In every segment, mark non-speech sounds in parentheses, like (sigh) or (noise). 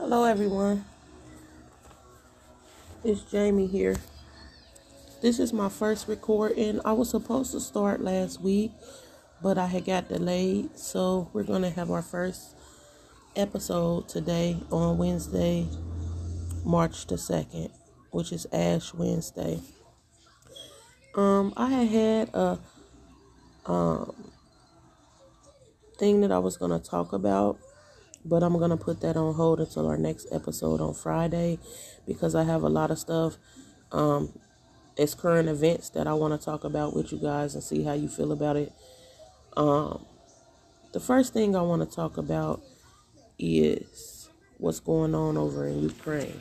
Hello, everyone. It's Jamie here. This is my first recording. I was supposed to start last week, but I had got delayed. So we're going to have our first episode today on Wednesday, March the 2nd, which is Ash Wednesday. Um, I had had a um thing that I was going to talk about but I'm gonna put that on hold until our next episode on Friday because I have a lot of stuff um as current events that I want to talk about with you guys and see how you feel about it. Um the first thing I want to talk about is what's going on over in Ukraine.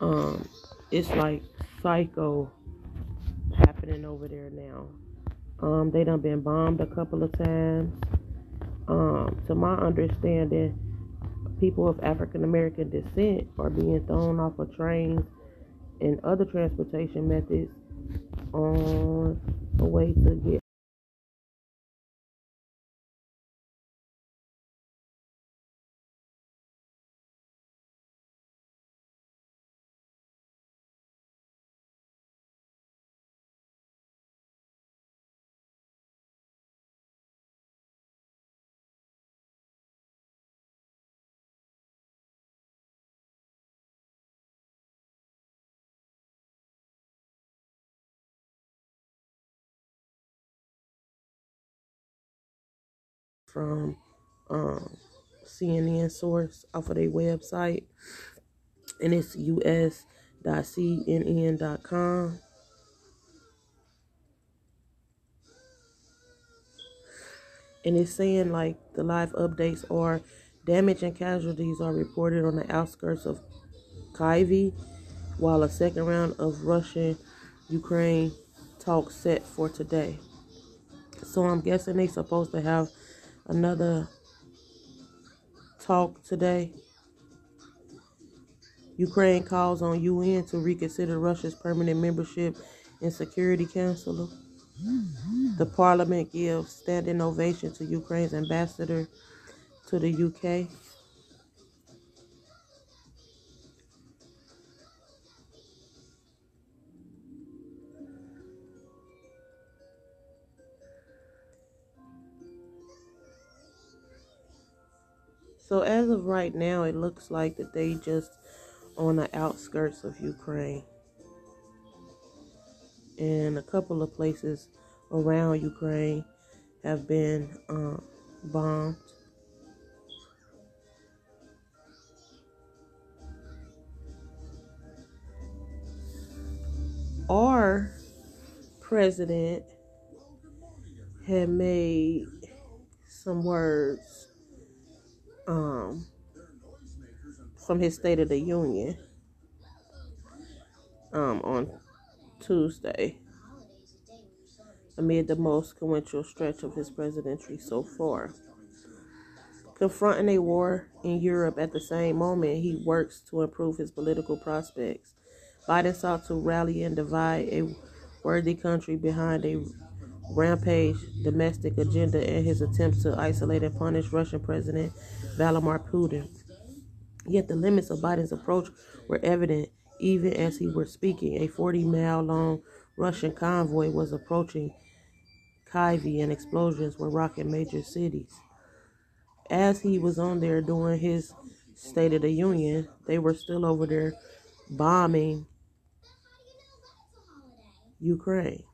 Um it's like psycho happening over there now. Um they done been bombed a couple of times um, to my understanding, people of African American descent are being thrown off of trains and other transportation methods on a way to get from um, CNN source off of their website, and it's us.cnn.com. And it's saying like the live updates are damage and casualties are reported on the outskirts of Kyiv, while a second round of Russian Ukraine talks set for today. So I'm guessing they're supposed to have another talk today. Ukraine calls on UN to reconsider Russia's permanent membership in Security Council. The parliament gives standing ovation to Ukraine's ambassador to the UK. Of right now, it looks like that they just on the outskirts of Ukraine. And a couple of places around Ukraine have been um, bombed. Our president had made some words um, from his State of the Union um, on Tuesday amid the most consequential stretch of his presidency so far. Confronting a war in Europe at the same moment he works to improve his political prospects, Biden sought to rally and divide a worthy country behind a rampage domestic agenda and his attempts to isolate and punish Russian President Vladimir Putin. Yet the limits of Biden's approach were evident even as he was speaking. A 40 mile long Russian convoy was approaching Kyiv and explosions were rocking major cities. As he was on there doing his State of the Union, they were still over there bombing Ukraine.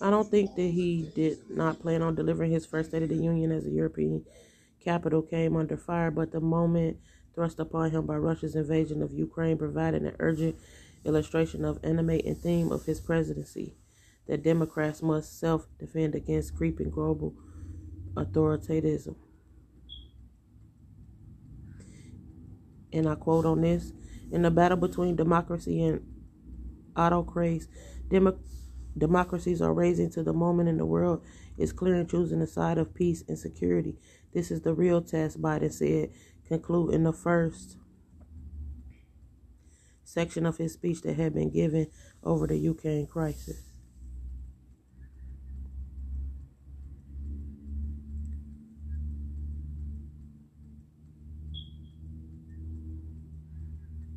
I don't think that he did not plan on delivering his first State of the Union as a European capital came under fire, but the moment thrust upon him by Russia's invasion of Ukraine provided an urgent illustration of animating theme of his presidency that Democrats must self defend against creeping global authoritarianism. And I quote on this In the battle between democracy and autocracy, Demo- Democracies are raising to the moment in the world is clear and choosing the side of peace and security. This is the real test, Biden said, concluding the first section of his speech that had been given over the Ukraine crisis.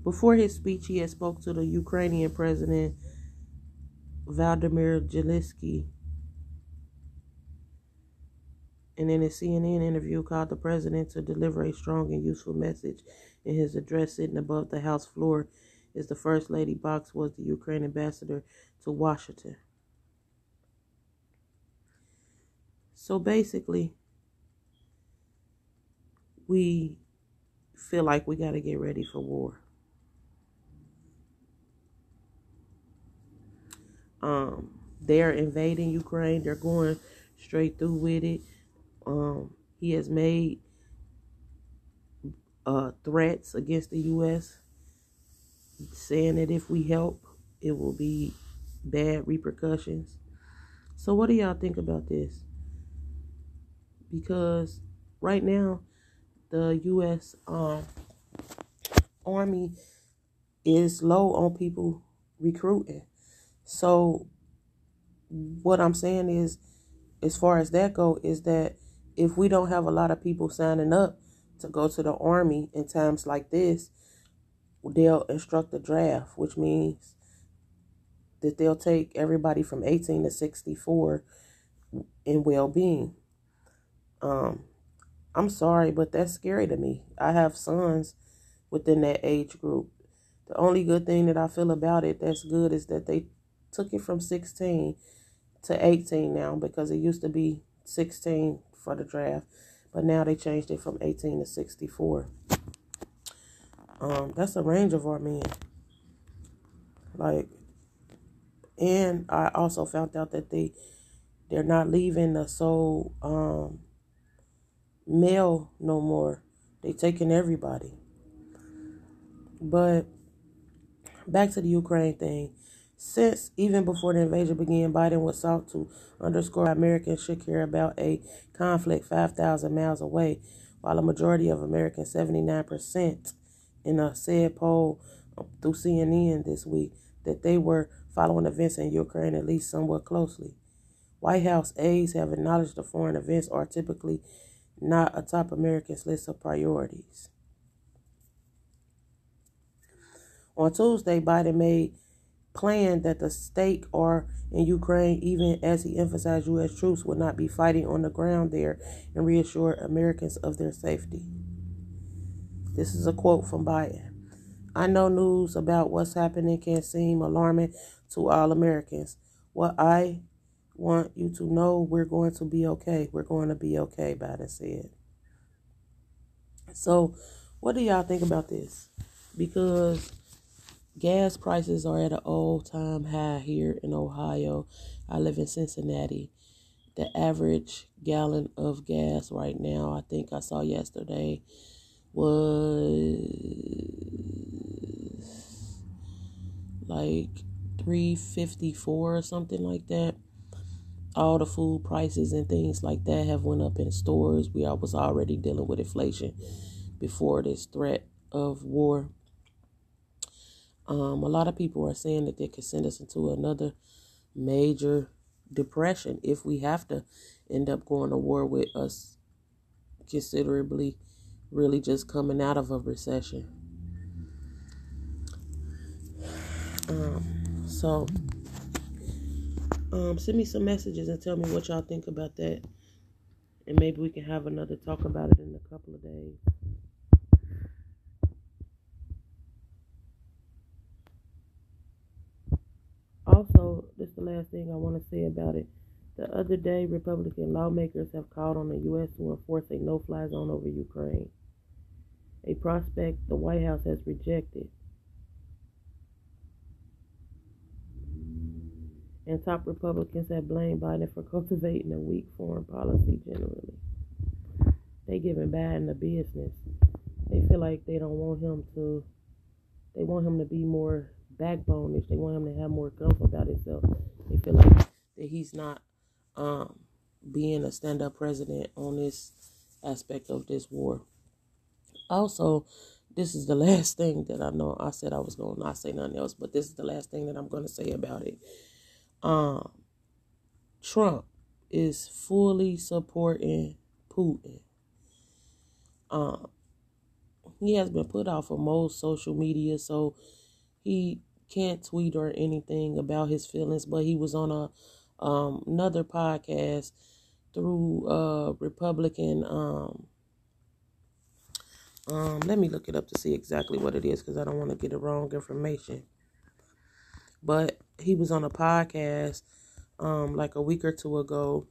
Before his speech, he had spoke to the Ukrainian president Vladimir Zelensky. And in a CNN interview, called the president to deliver a strong and useful message. In his address, sitting above the House floor, is the First Lady Box was the Ukraine ambassador to Washington. So basically, we feel like we got to get ready for war. Um, they're invading Ukraine. They're going straight through with it. Um, he has made uh, threats against the U.S., saying that if we help, it will be bad repercussions. So, what do y'all think about this? Because right now, the U.S. Um, Army is low on people recruiting. So what I'm saying is, as far as that go, is that if we don't have a lot of people signing up to go to the army in times like this, they'll instruct the draft, which means that they'll take everybody from 18 to 64 in well-being. Um, I'm sorry, but that's scary to me. I have sons within that age group. The only good thing that I feel about it that's good is that they took it from 16 to 18 now because it used to be 16 for the draft, but now they changed it from 18 to 64. Um, that's a range of our men. Like, and I also found out that they they're not leaving the so um male no more. They taking everybody. But back to the Ukraine thing. Since even before the invasion began, Biden was sought to underscore Americans should care about a conflict 5,000 miles away, while a majority of Americans, 79%, in a said poll through CNN this week, that they were following events in Ukraine at least somewhat closely. White House aides have acknowledged the foreign events are typically not atop Americans' list of priorities. On Tuesday, Biden made plan that the stake are in Ukraine, even as he emphasized U.S. troops would not be fighting on the ground there and reassured Americans of their safety. This is a quote from Biden. I know news about what's happening can seem alarming to all Americans. What I want you to know, we're going to be okay. We're going to be okay, Biden said. So, what do y'all think about this? Because Gas prices are at an all time high here in Ohio. I live in Cincinnati. The average gallon of gas right now, I think I saw yesterday, was like 354 or something like that all the food prices and things like that have went up in stores we was already dealing with inflation before this threat of war um, a lot of people are saying that they could send us into another major depression if we have to end up going to war with us considerably really just coming out of a recession. Um, so um, send me some messages and tell me what y'all think about that. And maybe we can have another talk about it in a couple of days. Also, this is the last thing I want to say about it. The other day, Republican lawmakers have called on the U.S. to enforce a no fly zone over Ukraine, a prospect the White House has rejected. And top Republicans have blamed Biden for (laughs) cultivating a weak foreign policy generally. They giving Biden the business. They feel like they don't want him to, they want him to be more backbone if They want him to have more gumph about himself. They feel like that he's not um, being a stand up president on this aspect of this war. Also, this is the (laughs) last thing that I know. I said I was going to not say nothing else, but this is the last thing that I'm going to say about it. Um, Trump is fully supporting Putin. Um, he has been put off of most social media, so he can't tweet or anything about his feelings. But he was on a um, another podcast through uh Republican um um let me look it up to see exactly what it is because I don't want to get the wrong information. But he was on a podcast um like a week or two ago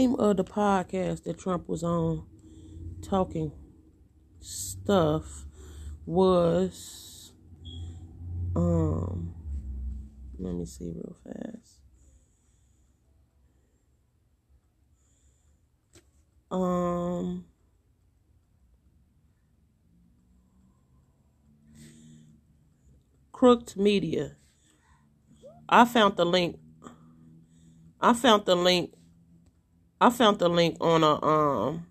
name of the podcast that Trump was on talking stuff was um let me see real fast. Um Crooked Media. I found the link. I found the link I found the link on a um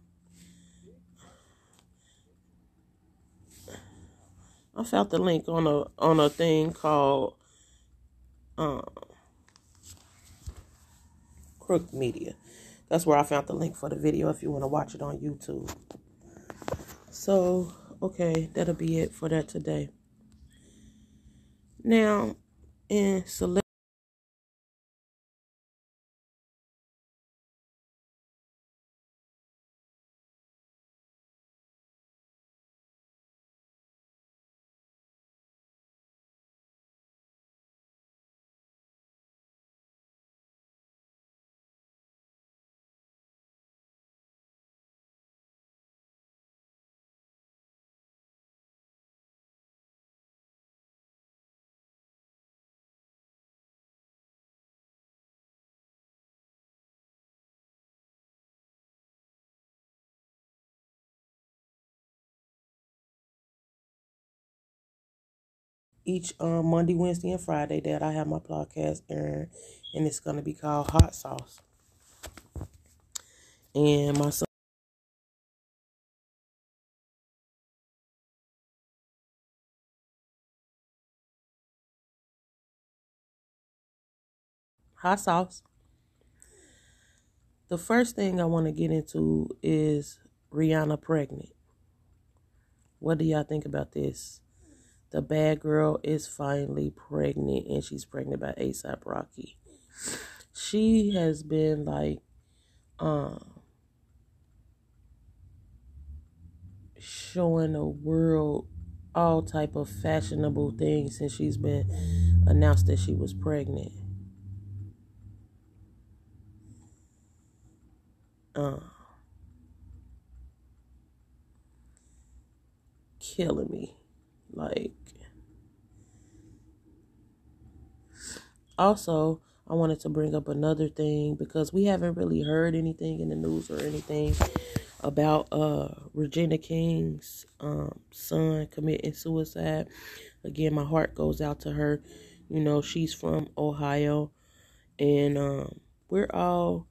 I found the link on a on a thing called um Crook Media. That's where I found the link for the video if you want to watch it on YouTube. So, okay, that'll be it for that today. Now, in select each um, Monday, Wednesday, and Friday that I have my podcast airing, and it's gonna be called Hot Sauce. And my son. Hot sauce. The first thing I want to get into is Rihanna pregnant. What do y'all think about this? The bad girl is finally pregnant and she's pregnant by ASAP Rocky. She has been like um showing the world all type of fashionable things since she's been announced that she was pregnant. Uh, killing me. Like also, I wanted to bring up another thing because we haven't really heard anything in the news or anything about uh Regina King's um son committing suicide. Again, my heart goes out to her. You know, she's from Ohio and um we're all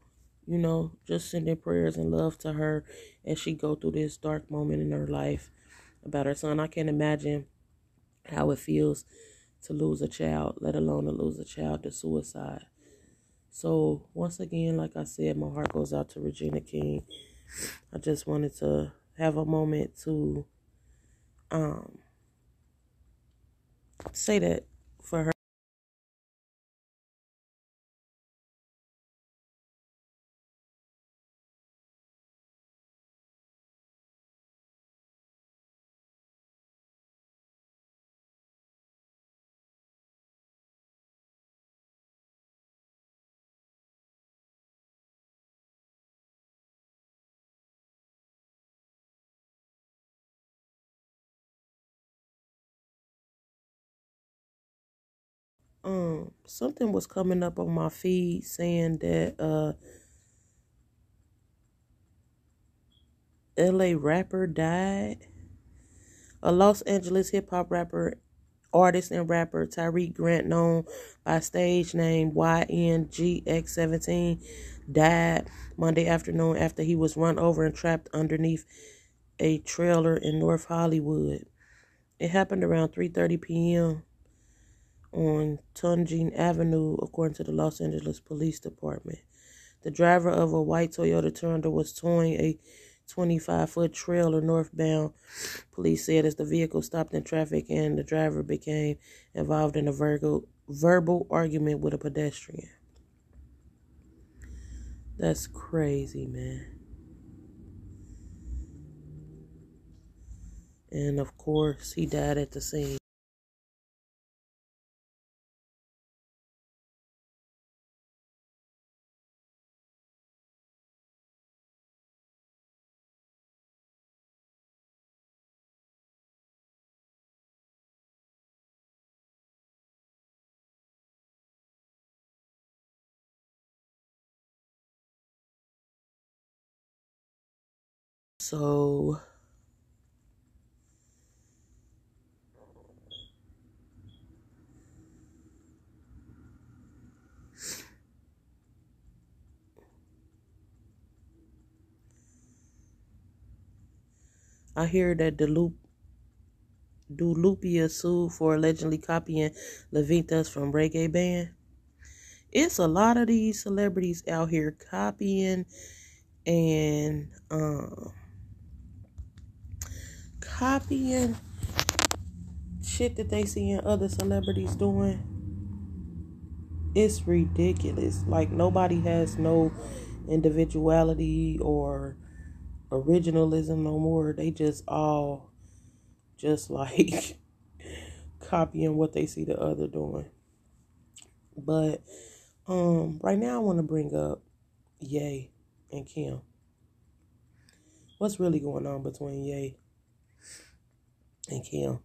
you know, just sending prayers and love to her as she go through this dark moment in her life about her son. I can't imagine how it feels to lose a child, let alone to lose a child to suicide. So once again, like I said, my heart goes out to Regina King. I just wanted to have a moment to um say that for her. Something was coming up on my feed saying that uh LA rapper died. A Los Angeles hip hop rapper, artist, and rapper Tariq Grant, known by stage name YNGX17, died Monday afternoon after he was run over and trapped underneath a trailer in North Hollywood. It happened around 3:30 p.m. on Tujunga Avenue, according to the Los Angeles Police Department. The driver of a white Toyota Tundra was towing a 25 foot trailer northbound, police said as the vehicle stopped in traffic and the driver became involved in a verbal, verbal argument with a pedestrian. That's crazy, man. And of course, he died at the scene. So, I hear that the loop Dua Lipa sued for allegedly copying Levitas from Reggae Band. It's a lot of these celebrities out here copying and um, copying shit that they see in other celebrities doing. It's ridiculous. Like nobody has no individuality or originalism no more. They just all just like (laughs) copying what they see the other doing. But um right now I want to bring up Ye and Kim. What's really going on between Ye Kim?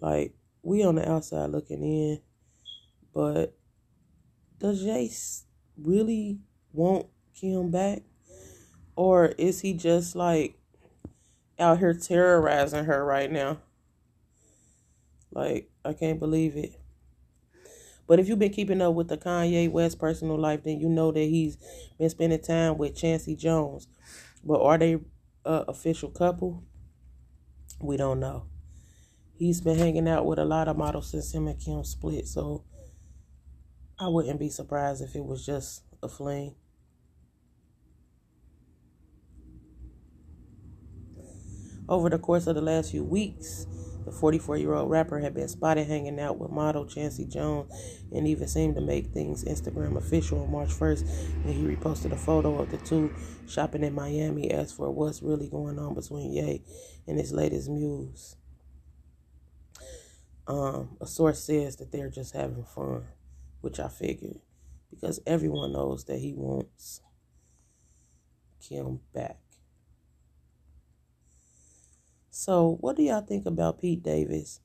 Like we on the outside looking in, but does Jace really want Kim back? Or is he just like out here terrorizing her right now? Like, I can't believe it. But if you've been keeping up with the Kanye West personal life, then you know that he's been spending time with Chaney Jones. But are they a official couple? We don't know. He's been hanging out with a lot of models since him and Kim split, so I wouldn't be surprised if it was just a fling. Over the course of the last few weeks, the 44 year old rapper had been spotted hanging out with model Chaney Jones and even seemed to make things Instagram official on March 1st when he reposted a photo of the two shopping in Miami as for what's really going on between Ye and his latest muse. Um, a source says that they're just having fun, which I figured because everyone knows that he wants Kim back. So, what do y'all think about Pete Davis?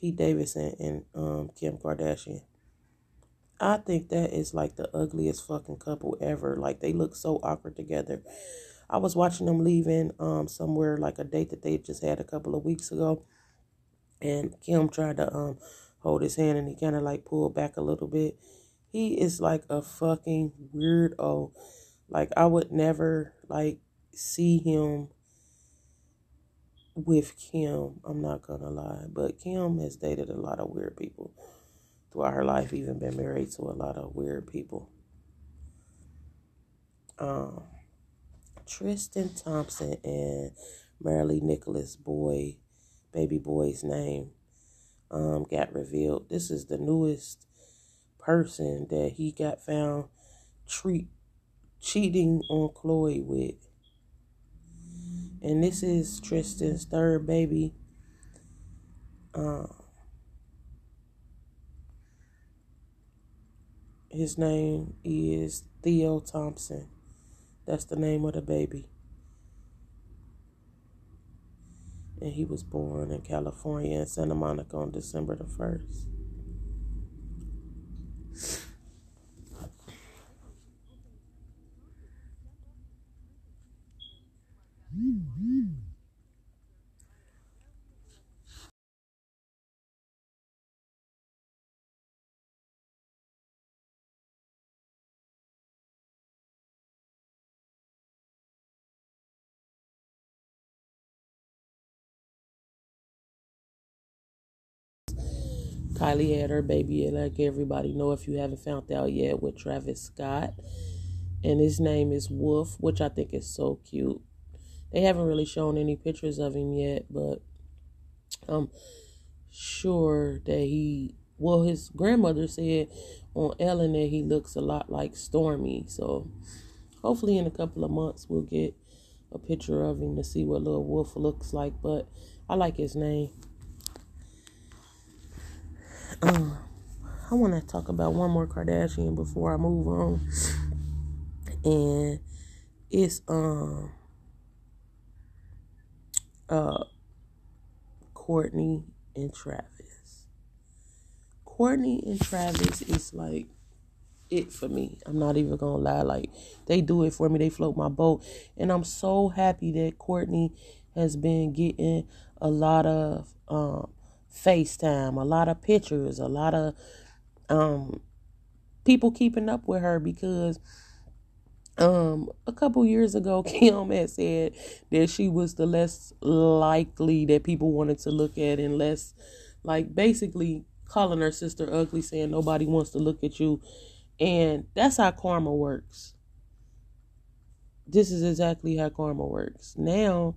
Pete Davis and, and um, Kim Kardashian. I think that is like the ugliest fucking couple ever. Like they look so awkward together. I was watching them leaving um somewhere like a date that they just had a couple of weeks ago, and Kim tried to um hold his hand and he kind of like pulled back a little bit. He is like a fucking weirdo. Like I would never like see him with Kim. I'm not gonna lie, but Kim has dated a lot of weird people throughout her life, even been married to a lot of weird people. Um, Tristan Thompson and Maralee Nicholas boy, baby boy's name, um, got revealed. This is the newest person that he got found treat cheating on Khloé with. And this is Tristan's third baby. Um, his name is Theo Thompson. That's the name of the baby. And he was born in California in Santa Monica on December the 1st. Kylie had her baby, and like everybody know if you haven't found out yet, with Travis Scott. And his name is Wolf, which I think is so cute. They haven't really shown any pictures of him yet, but I'm sure that he, well, his grandmother said on Ellen that he looks a lot like Stormi. So hopefully in a couple of months we'll get a picture of him to see what little Wolf looks like. But I like his name. Um, I want to talk about one more Kardashian before I move on, and it's um uh Kourtney and Travis. Kourtney and Travis is like it for me. I'm not even gonna lie. Like they do it for me. They float my boat, and I'm so happy that Kourtney has been getting a lot of um FaceTime, a lot of pictures, a lot of um, people keeping up with her because um a couple years ago (laughs) Kim had said that she was the less likely that people wanted to look at and less like basically calling her sister ugly saying nobody wants to look at you. And that's how karma works. This is exactly how karma works. Now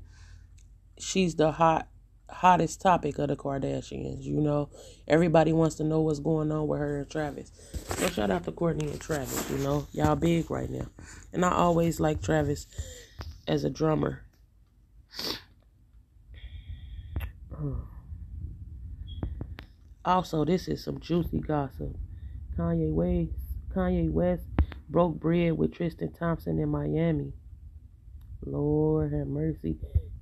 she's the hot hottest topic of the Kardashians. You know, everybody wants to know what's going on with her and Travis. So shout out to Kourtney and Travis. You know, y'all big right now, and I always like Travis as a drummer. Also, this is some juicy gossip. Kanye West, Kanye West broke bread with Tristan Thompson in Miami. Lord have mercy.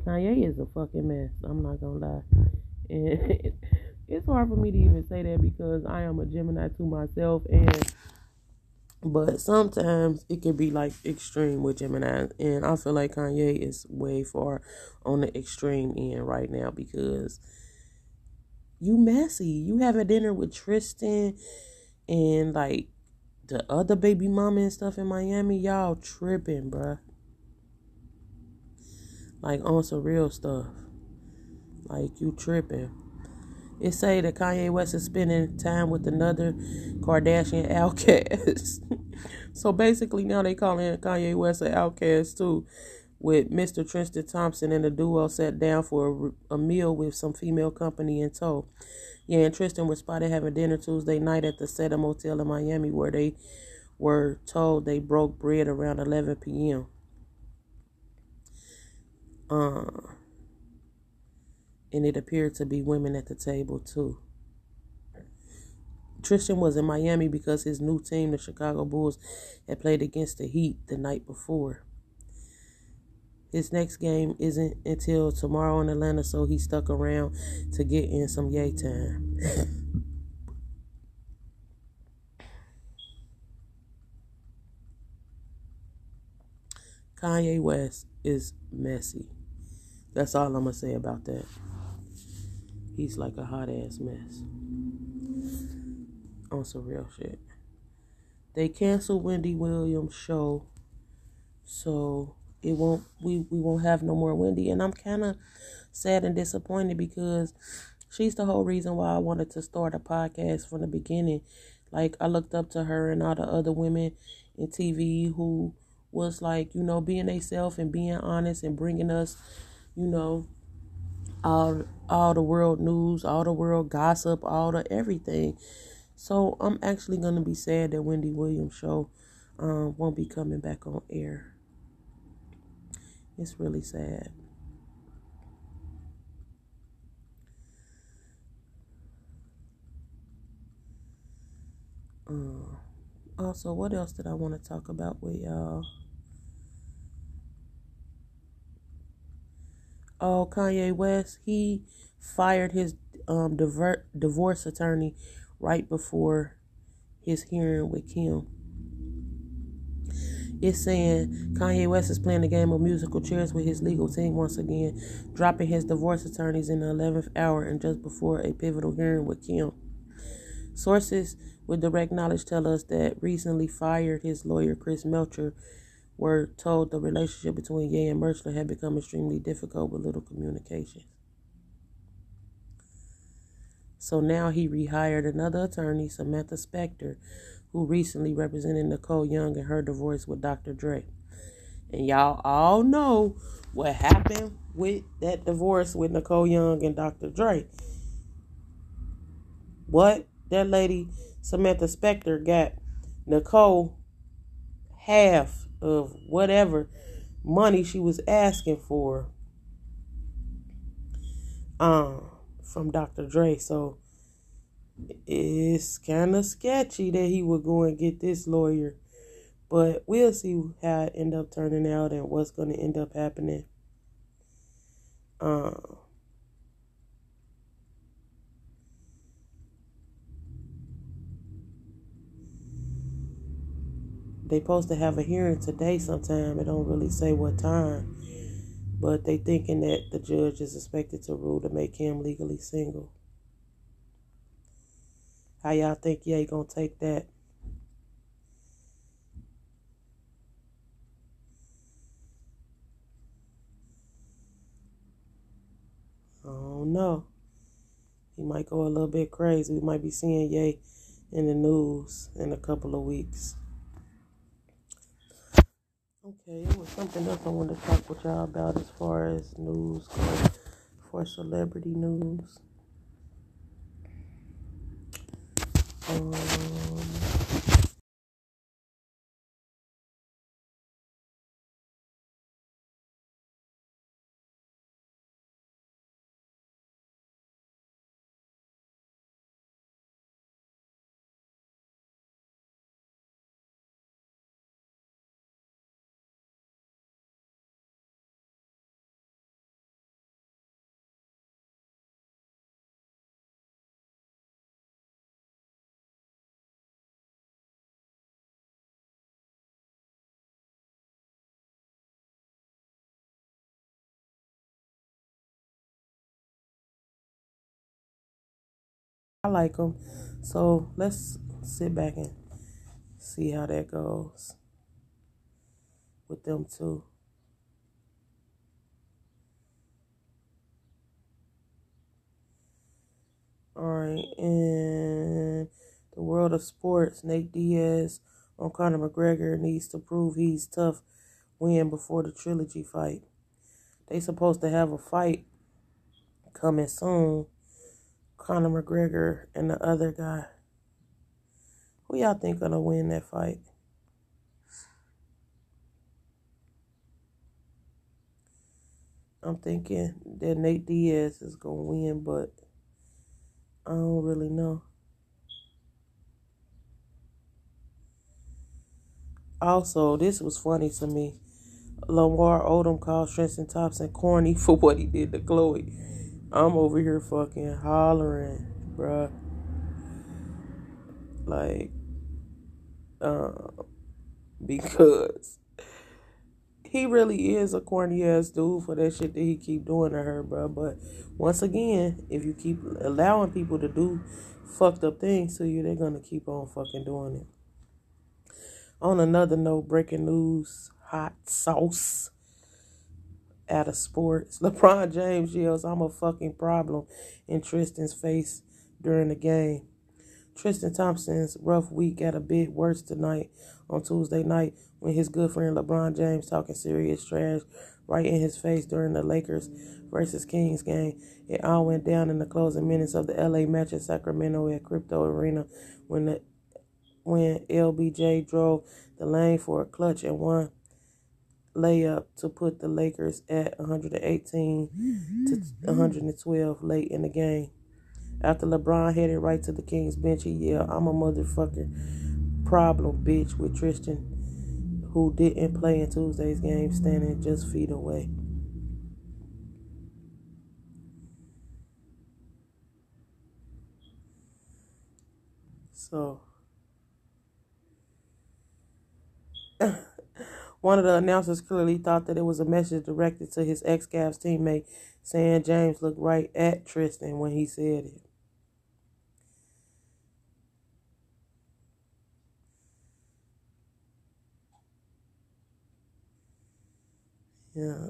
Kanye is a fucking mess. I'm not gonna lie. And (laughs) it's hard for me to even say that because I am a Gemini to myself and but sometimes it can be like extreme with Gemini and I feel like Kanye is way far on the extreme end right now because you messy. You have a dinner with Tristan and like the other baby mama and stuff in Miami, y'all tripping, bruh like on some real stuff. Like you tripping. It say that Kanye West is spending time with another Kardashian outcast. (laughs) so basically now they calling Kanye West an outcast too. With Mr. Tristan Thompson and the duo sat down for a, a meal with some female company in tow. Yeah, and Tristan was spotted having dinner Tuesday night at the Sedum Motel in Miami where they were told they broke bread around 11 p.m. Um, and it appeared to be women at the table too. Tristan was in Miami because his new team, the Chicago Bulls, had played against the Heat the night before. His next game isn't until tomorrow in Atlanta, so he stuck around to get in some Ye time. Kanye West is messy. That's all I'm gonna say about that. He's like a hot ass mess. On some real shit. They canceled Wendy Williams' show, so it won't we, we won't have no more Wendy. And I'm kinda sad and disappointed because she's the whole reason why I wanted to start a podcast from the beginning. Like I looked up to her and all the other women in TV who was like, you know, being themselves and being honest and bringing us, you know, all all the world news, all the world gossip, all the everything. So I'm actually gonna be sad that Wendy Williams show um, won't be coming back on air. It's really sad. Uh, also, what else did I want to talk about with y'all? Oh, Kanye West, he fired his um, divert, divorce attorney right before his hearing with Kim. It's saying Kanye West is playing a game of musical chairs with his legal team once again, dropping his divorce attorneys in the 11th hour and just before a pivotal hearing with Kim. Sources with direct knowledge tell us that recently fired his lawyer Chris Melcher were told the relationship between Ye and Melcher had become extremely difficult with little communication. So now he rehired another attorney, Samantha Spector, who recently represented Nicole Young in her divorce with Dr. Dre. And y'all all know what happened with that divorce with Nicole Young and Dr. Dre. What that lady Samantha Spector got Nicole half of whatever money she was asking for um from Dr. Dre. So it's kind of sketchy that he would go and get this lawyer. But we'll see how it end up turning out and what's going to end up happening. Um, they supposed to have a hearing today sometime. It don't really say what time. But they thinking that the judge is expected to rule to make him legally single. How y'all think yeah gonna take that? I don't know. He might go a little bit crazy. We might be seeing Ye in the news in a couple of weeks. Okay, it was something else I wanted to talk with y'all about as far as news goes, for celebrity news. Um, I like them. So let's sit back and see how that goes with them too. All right, in the world of sports, Nate Diaz on Conor McGregor needs to prove he's tough win before the trilogy fight. They supposed to have a fight coming soon Conor McGregor and the other guy. Who y'all think gonna win that fight? I'm thinking that Nate Diaz is gonna win, but I don't really know. Also, this was funny to me. Lamar Odom called Tristan Thompson corny (laughs) for what he did to Khloé. I'm over here fucking hollering, bruh. Like, uh, because he really is a corny ass dude for that shit that he keep doing to her, bro. But once again, if you keep allowing people to do fucked up things to you, they're gonna keep on fucking doing it. On another note, breaking news, hot sauce out of sports. LeBron James yells, I'm a fucking problem in Tristan's face during the game. Tristan Thompson's rough week got a bit worse tonight on Tuesday night when his good friend LeBron James talking serious trash right in his face during the Lakers versus Kings game. It all went down in the closing minutes of the LA match in Sacramento at Crypto Arena when the when LBJ drove the lane for a clutch and one layup to put the Lakers at 118 to mm-hmm. 112 late in the game. After LeBron headed right to the Kings bench, he yelled, I'm a motherfucking problem, bitch, with Tristan, who didn't play in Tuesday's game, standing just feet away. So, (clears throat) one of the announcers clearly thought that it was a message directed to his ex Cavs teammate, saying James looked right at Tristan when he said it. Yeah.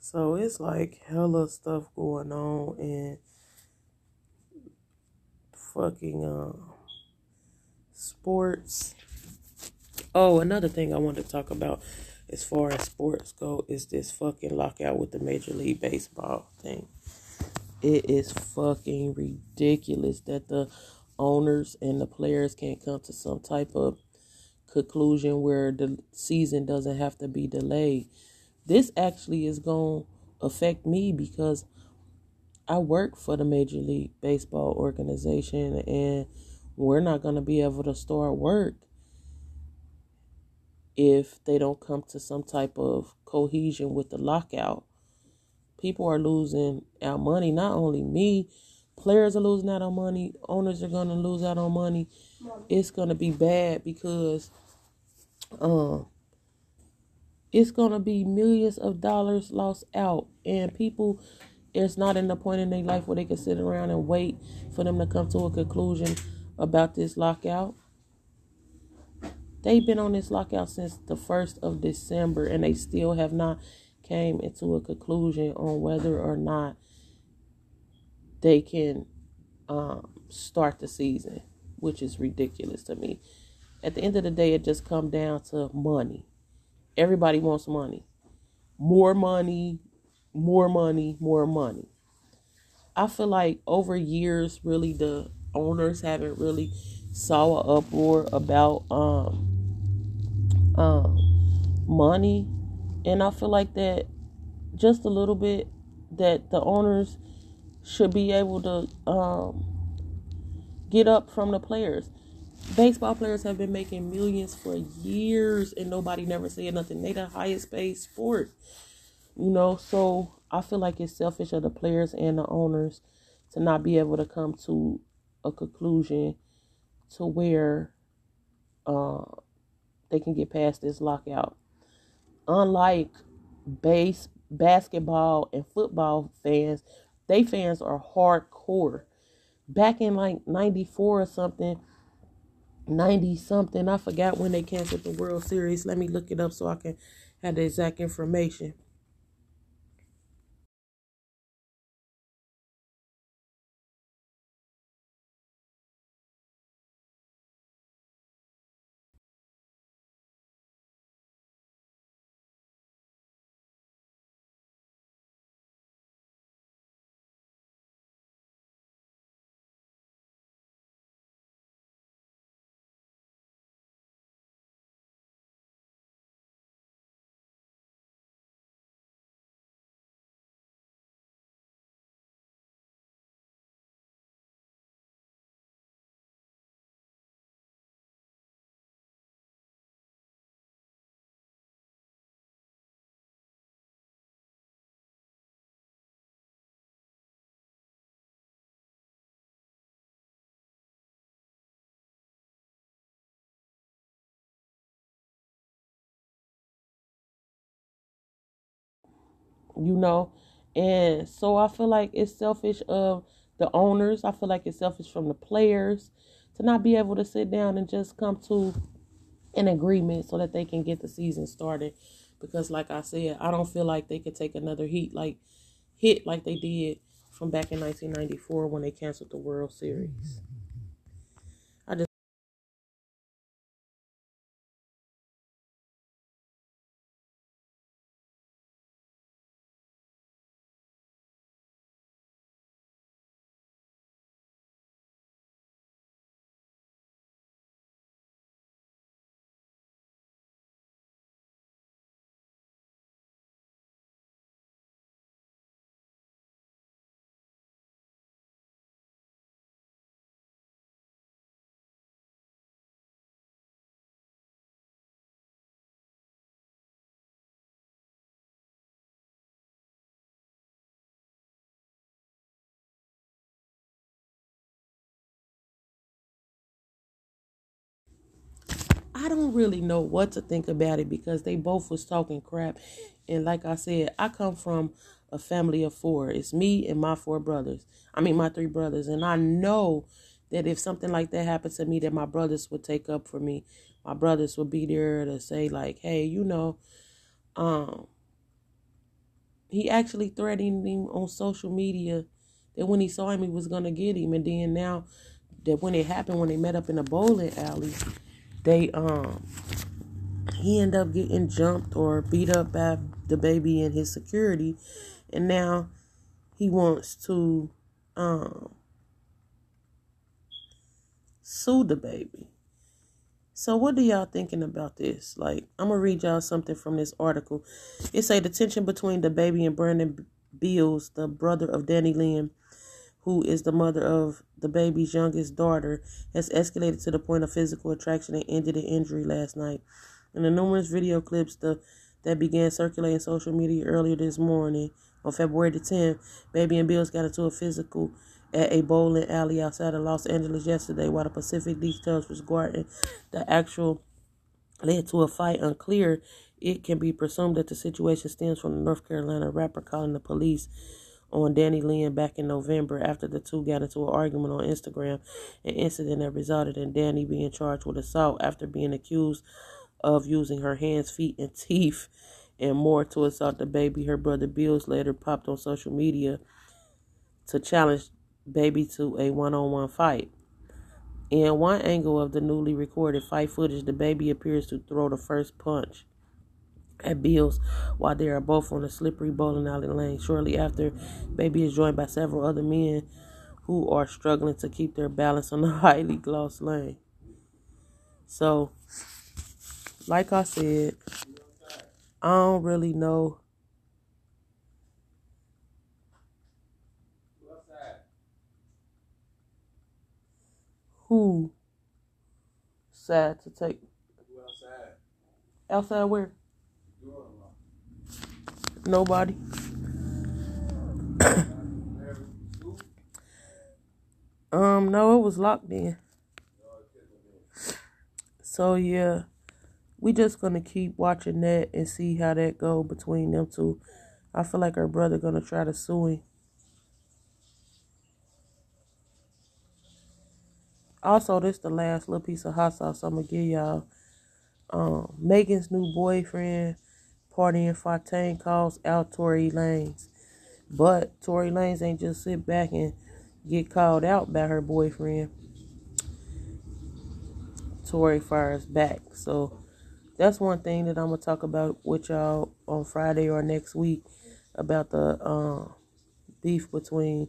So it's like hella stuff going on and fucking uh, sports. Oh, another thing I wanted to talk about as far as sports go is this fucking lockout with the Major League Baseball thing. It is fucking ridiculous that the owners and the players can't come to some type of conclusion where the season doesn't have to be delayed. This actually is going to affect me because I work for the Major League Baseball organization and we're not going to be able to start work if they don't come to some type of cohesion with the lockout. People are losing our money, not only me, players are losing out on money, owners are going to lose out on money. It's going to be bad because um it's going to be millions of dollars lost out and people it's not in the point in their life where they can sit around and wait for them to come to a conclusion about this lockout. They've been on this lockout since the 1st of December and they still have not came into a conclusion on whether or not they can um, start the season, which is ridiculous to me. At the end of the day, it just comes down to money. Everybody wants money. More money, more money, more money. I feel like over years, really, the owners haven't really saw an uproar about um um money, and I feel like that just a little bit that the owners should be able to um get up from the players. Baseball players have been making millions for years, and nobody never said nothing. They the highest paid sport. You know, so I feel like it's selfish of the players and the owners to not be able to come to a conclusion to where uh, they can get past this lockout. Unlike base basketball and football fans, they fans are hardcore. Back in like 94 or something, 90 something, I forgot when they canceled the World Series. Let me look it up so I can have the exact information. You know. And so I feel like it's selfish of the owners. I feel like it's selfish from the players to not be able to sit down and just come to an agreement so that they can get the season started. Because like I said, I don't feel like they could take another heat like hit like they did from back in 1994 when they canceled the World Series. I don't really know what to think about it because they both was talking crap. And like I said, I come from a family of four. It's me and my four brothers. I mean my three brothers. And I know that if something like that happened to me that my brothers would take up for me. My brothers would be there to say like, hey, you know, um he actually threatened him on social media that when he saw him he was gonna get him and then now that when it happened when they met up in a bowling alley they um he ended up getting jumped or beat up by DaBaby and his security. And now he wants to um sue DaBaby. So what are y'all thinking about this? Like i'm gonna read y'all something from this article. It say the tension between DaBaby and brandon beals the brother of DaniLeigh who is the mother of DaBaby's youngest daughter, has escalated to the point of physical attraction and ended in injury last night. In the numerous video clips the, that began circulating social media earlier this morning, on February the 10th, Baby and Beals got into a physical at a bowling alley outside of Los Angeles yesterday, while the Pacific details regarding the actual led to a fight unclear. It can be presumed that the situation stems from the North Carolina rapper calling the police on DaniLeigh back in November after the two got into an argument on Instagram, an incident that resulted in Danny being charged with assault after being accused of using her hands, feet, and teeth and more to assault DaBaby. Her brother Beals later popped on social media to challenge baby to a one-on-one fight. In one angle of the newly recorded fight footage, DaBaby appears to throw the first punch at Beals while they are both on a slippery bowling alley lane. Shortly after, Baby is joined by several other men who are struggling to keep their balance on the (laughs) highly glossed lane. So, like I said, I don't really know. Who sad to take outside? Outside where? Nobody. (coughs) um, no, it was locked in. So yeah, we just gonna keep watching that and see how that go between them two. I feel like her brother gonna try to sue him. Also, this the last little piece of hot sauce I'm gonna give y'all. Um, Megan's new boyfriend Pardison Fontaine calls out Tory Lanez. But Tory Lanez ain't just sit back and get called out by her boyfriend. Tory fires back. So that's one thing that I'm gonna talk about with y'all on Friday or next week about the uh, beef between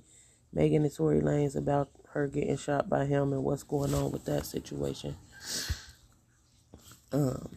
Megan and Tory Lanez about her getting shot by him and what's going on with that situation. Um,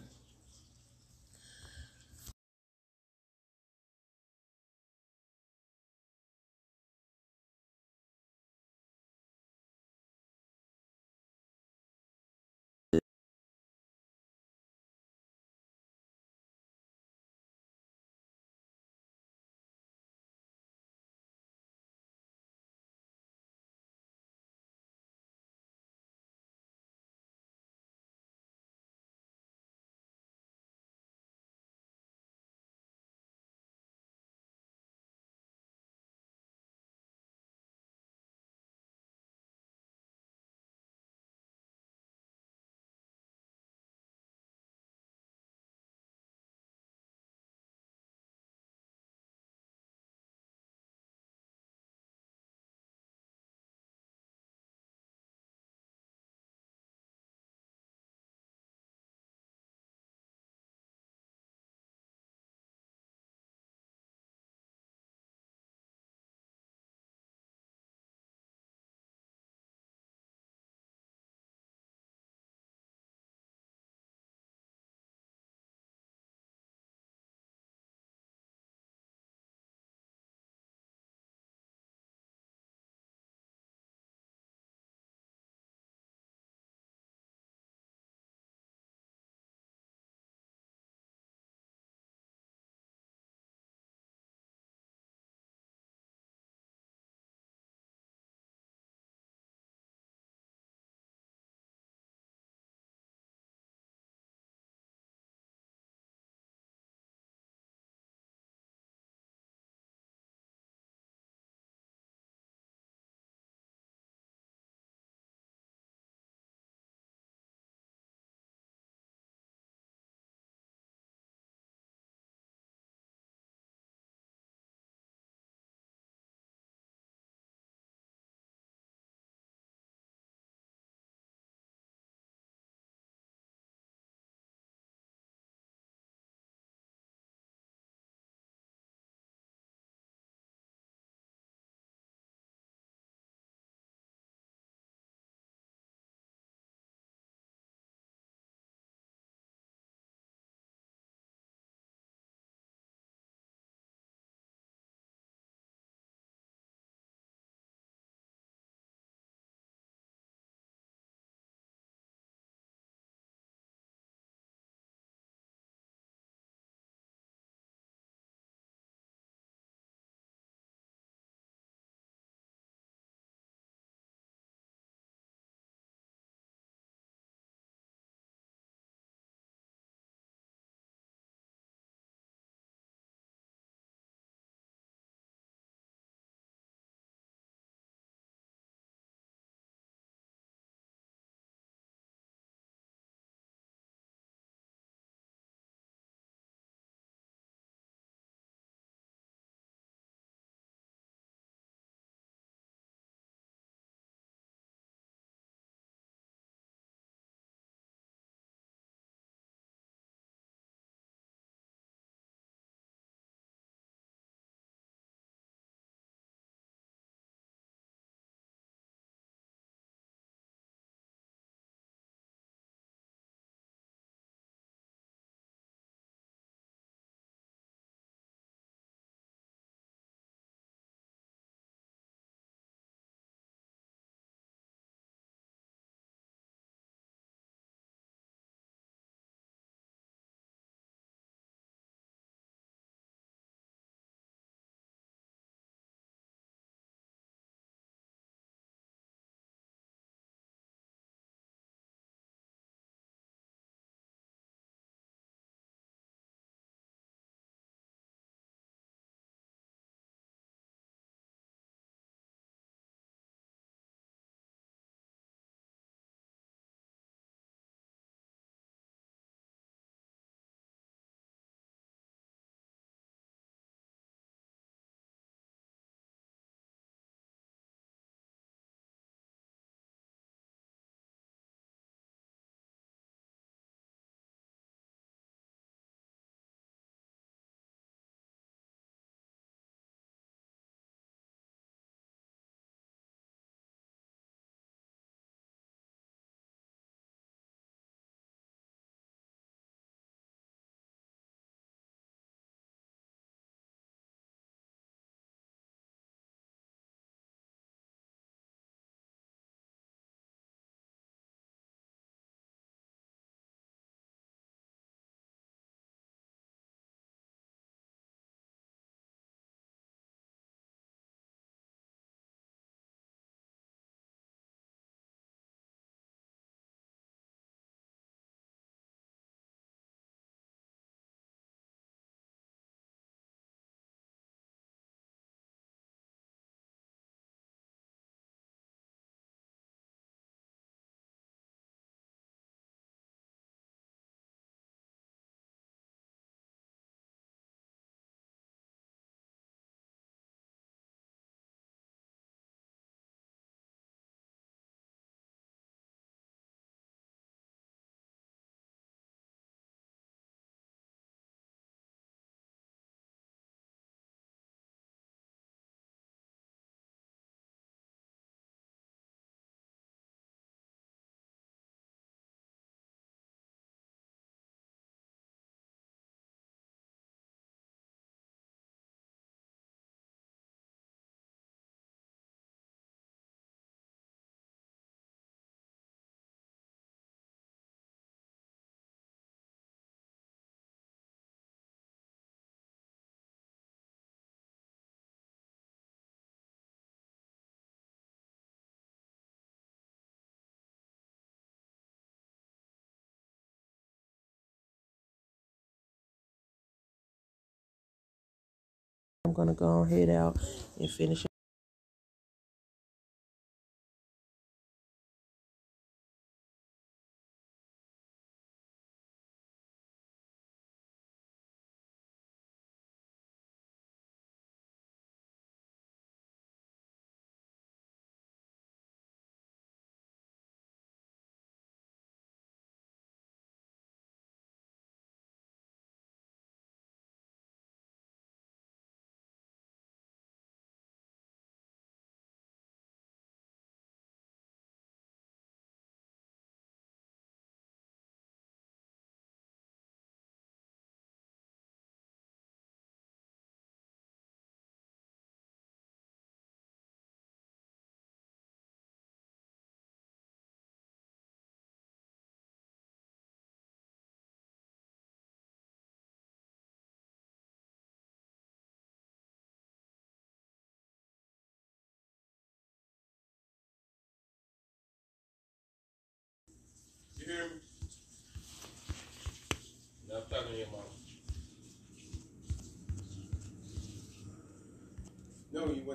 gonna go and head out and finish.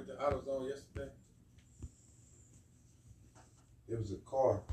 Went to AutoZone yesterday? It was a car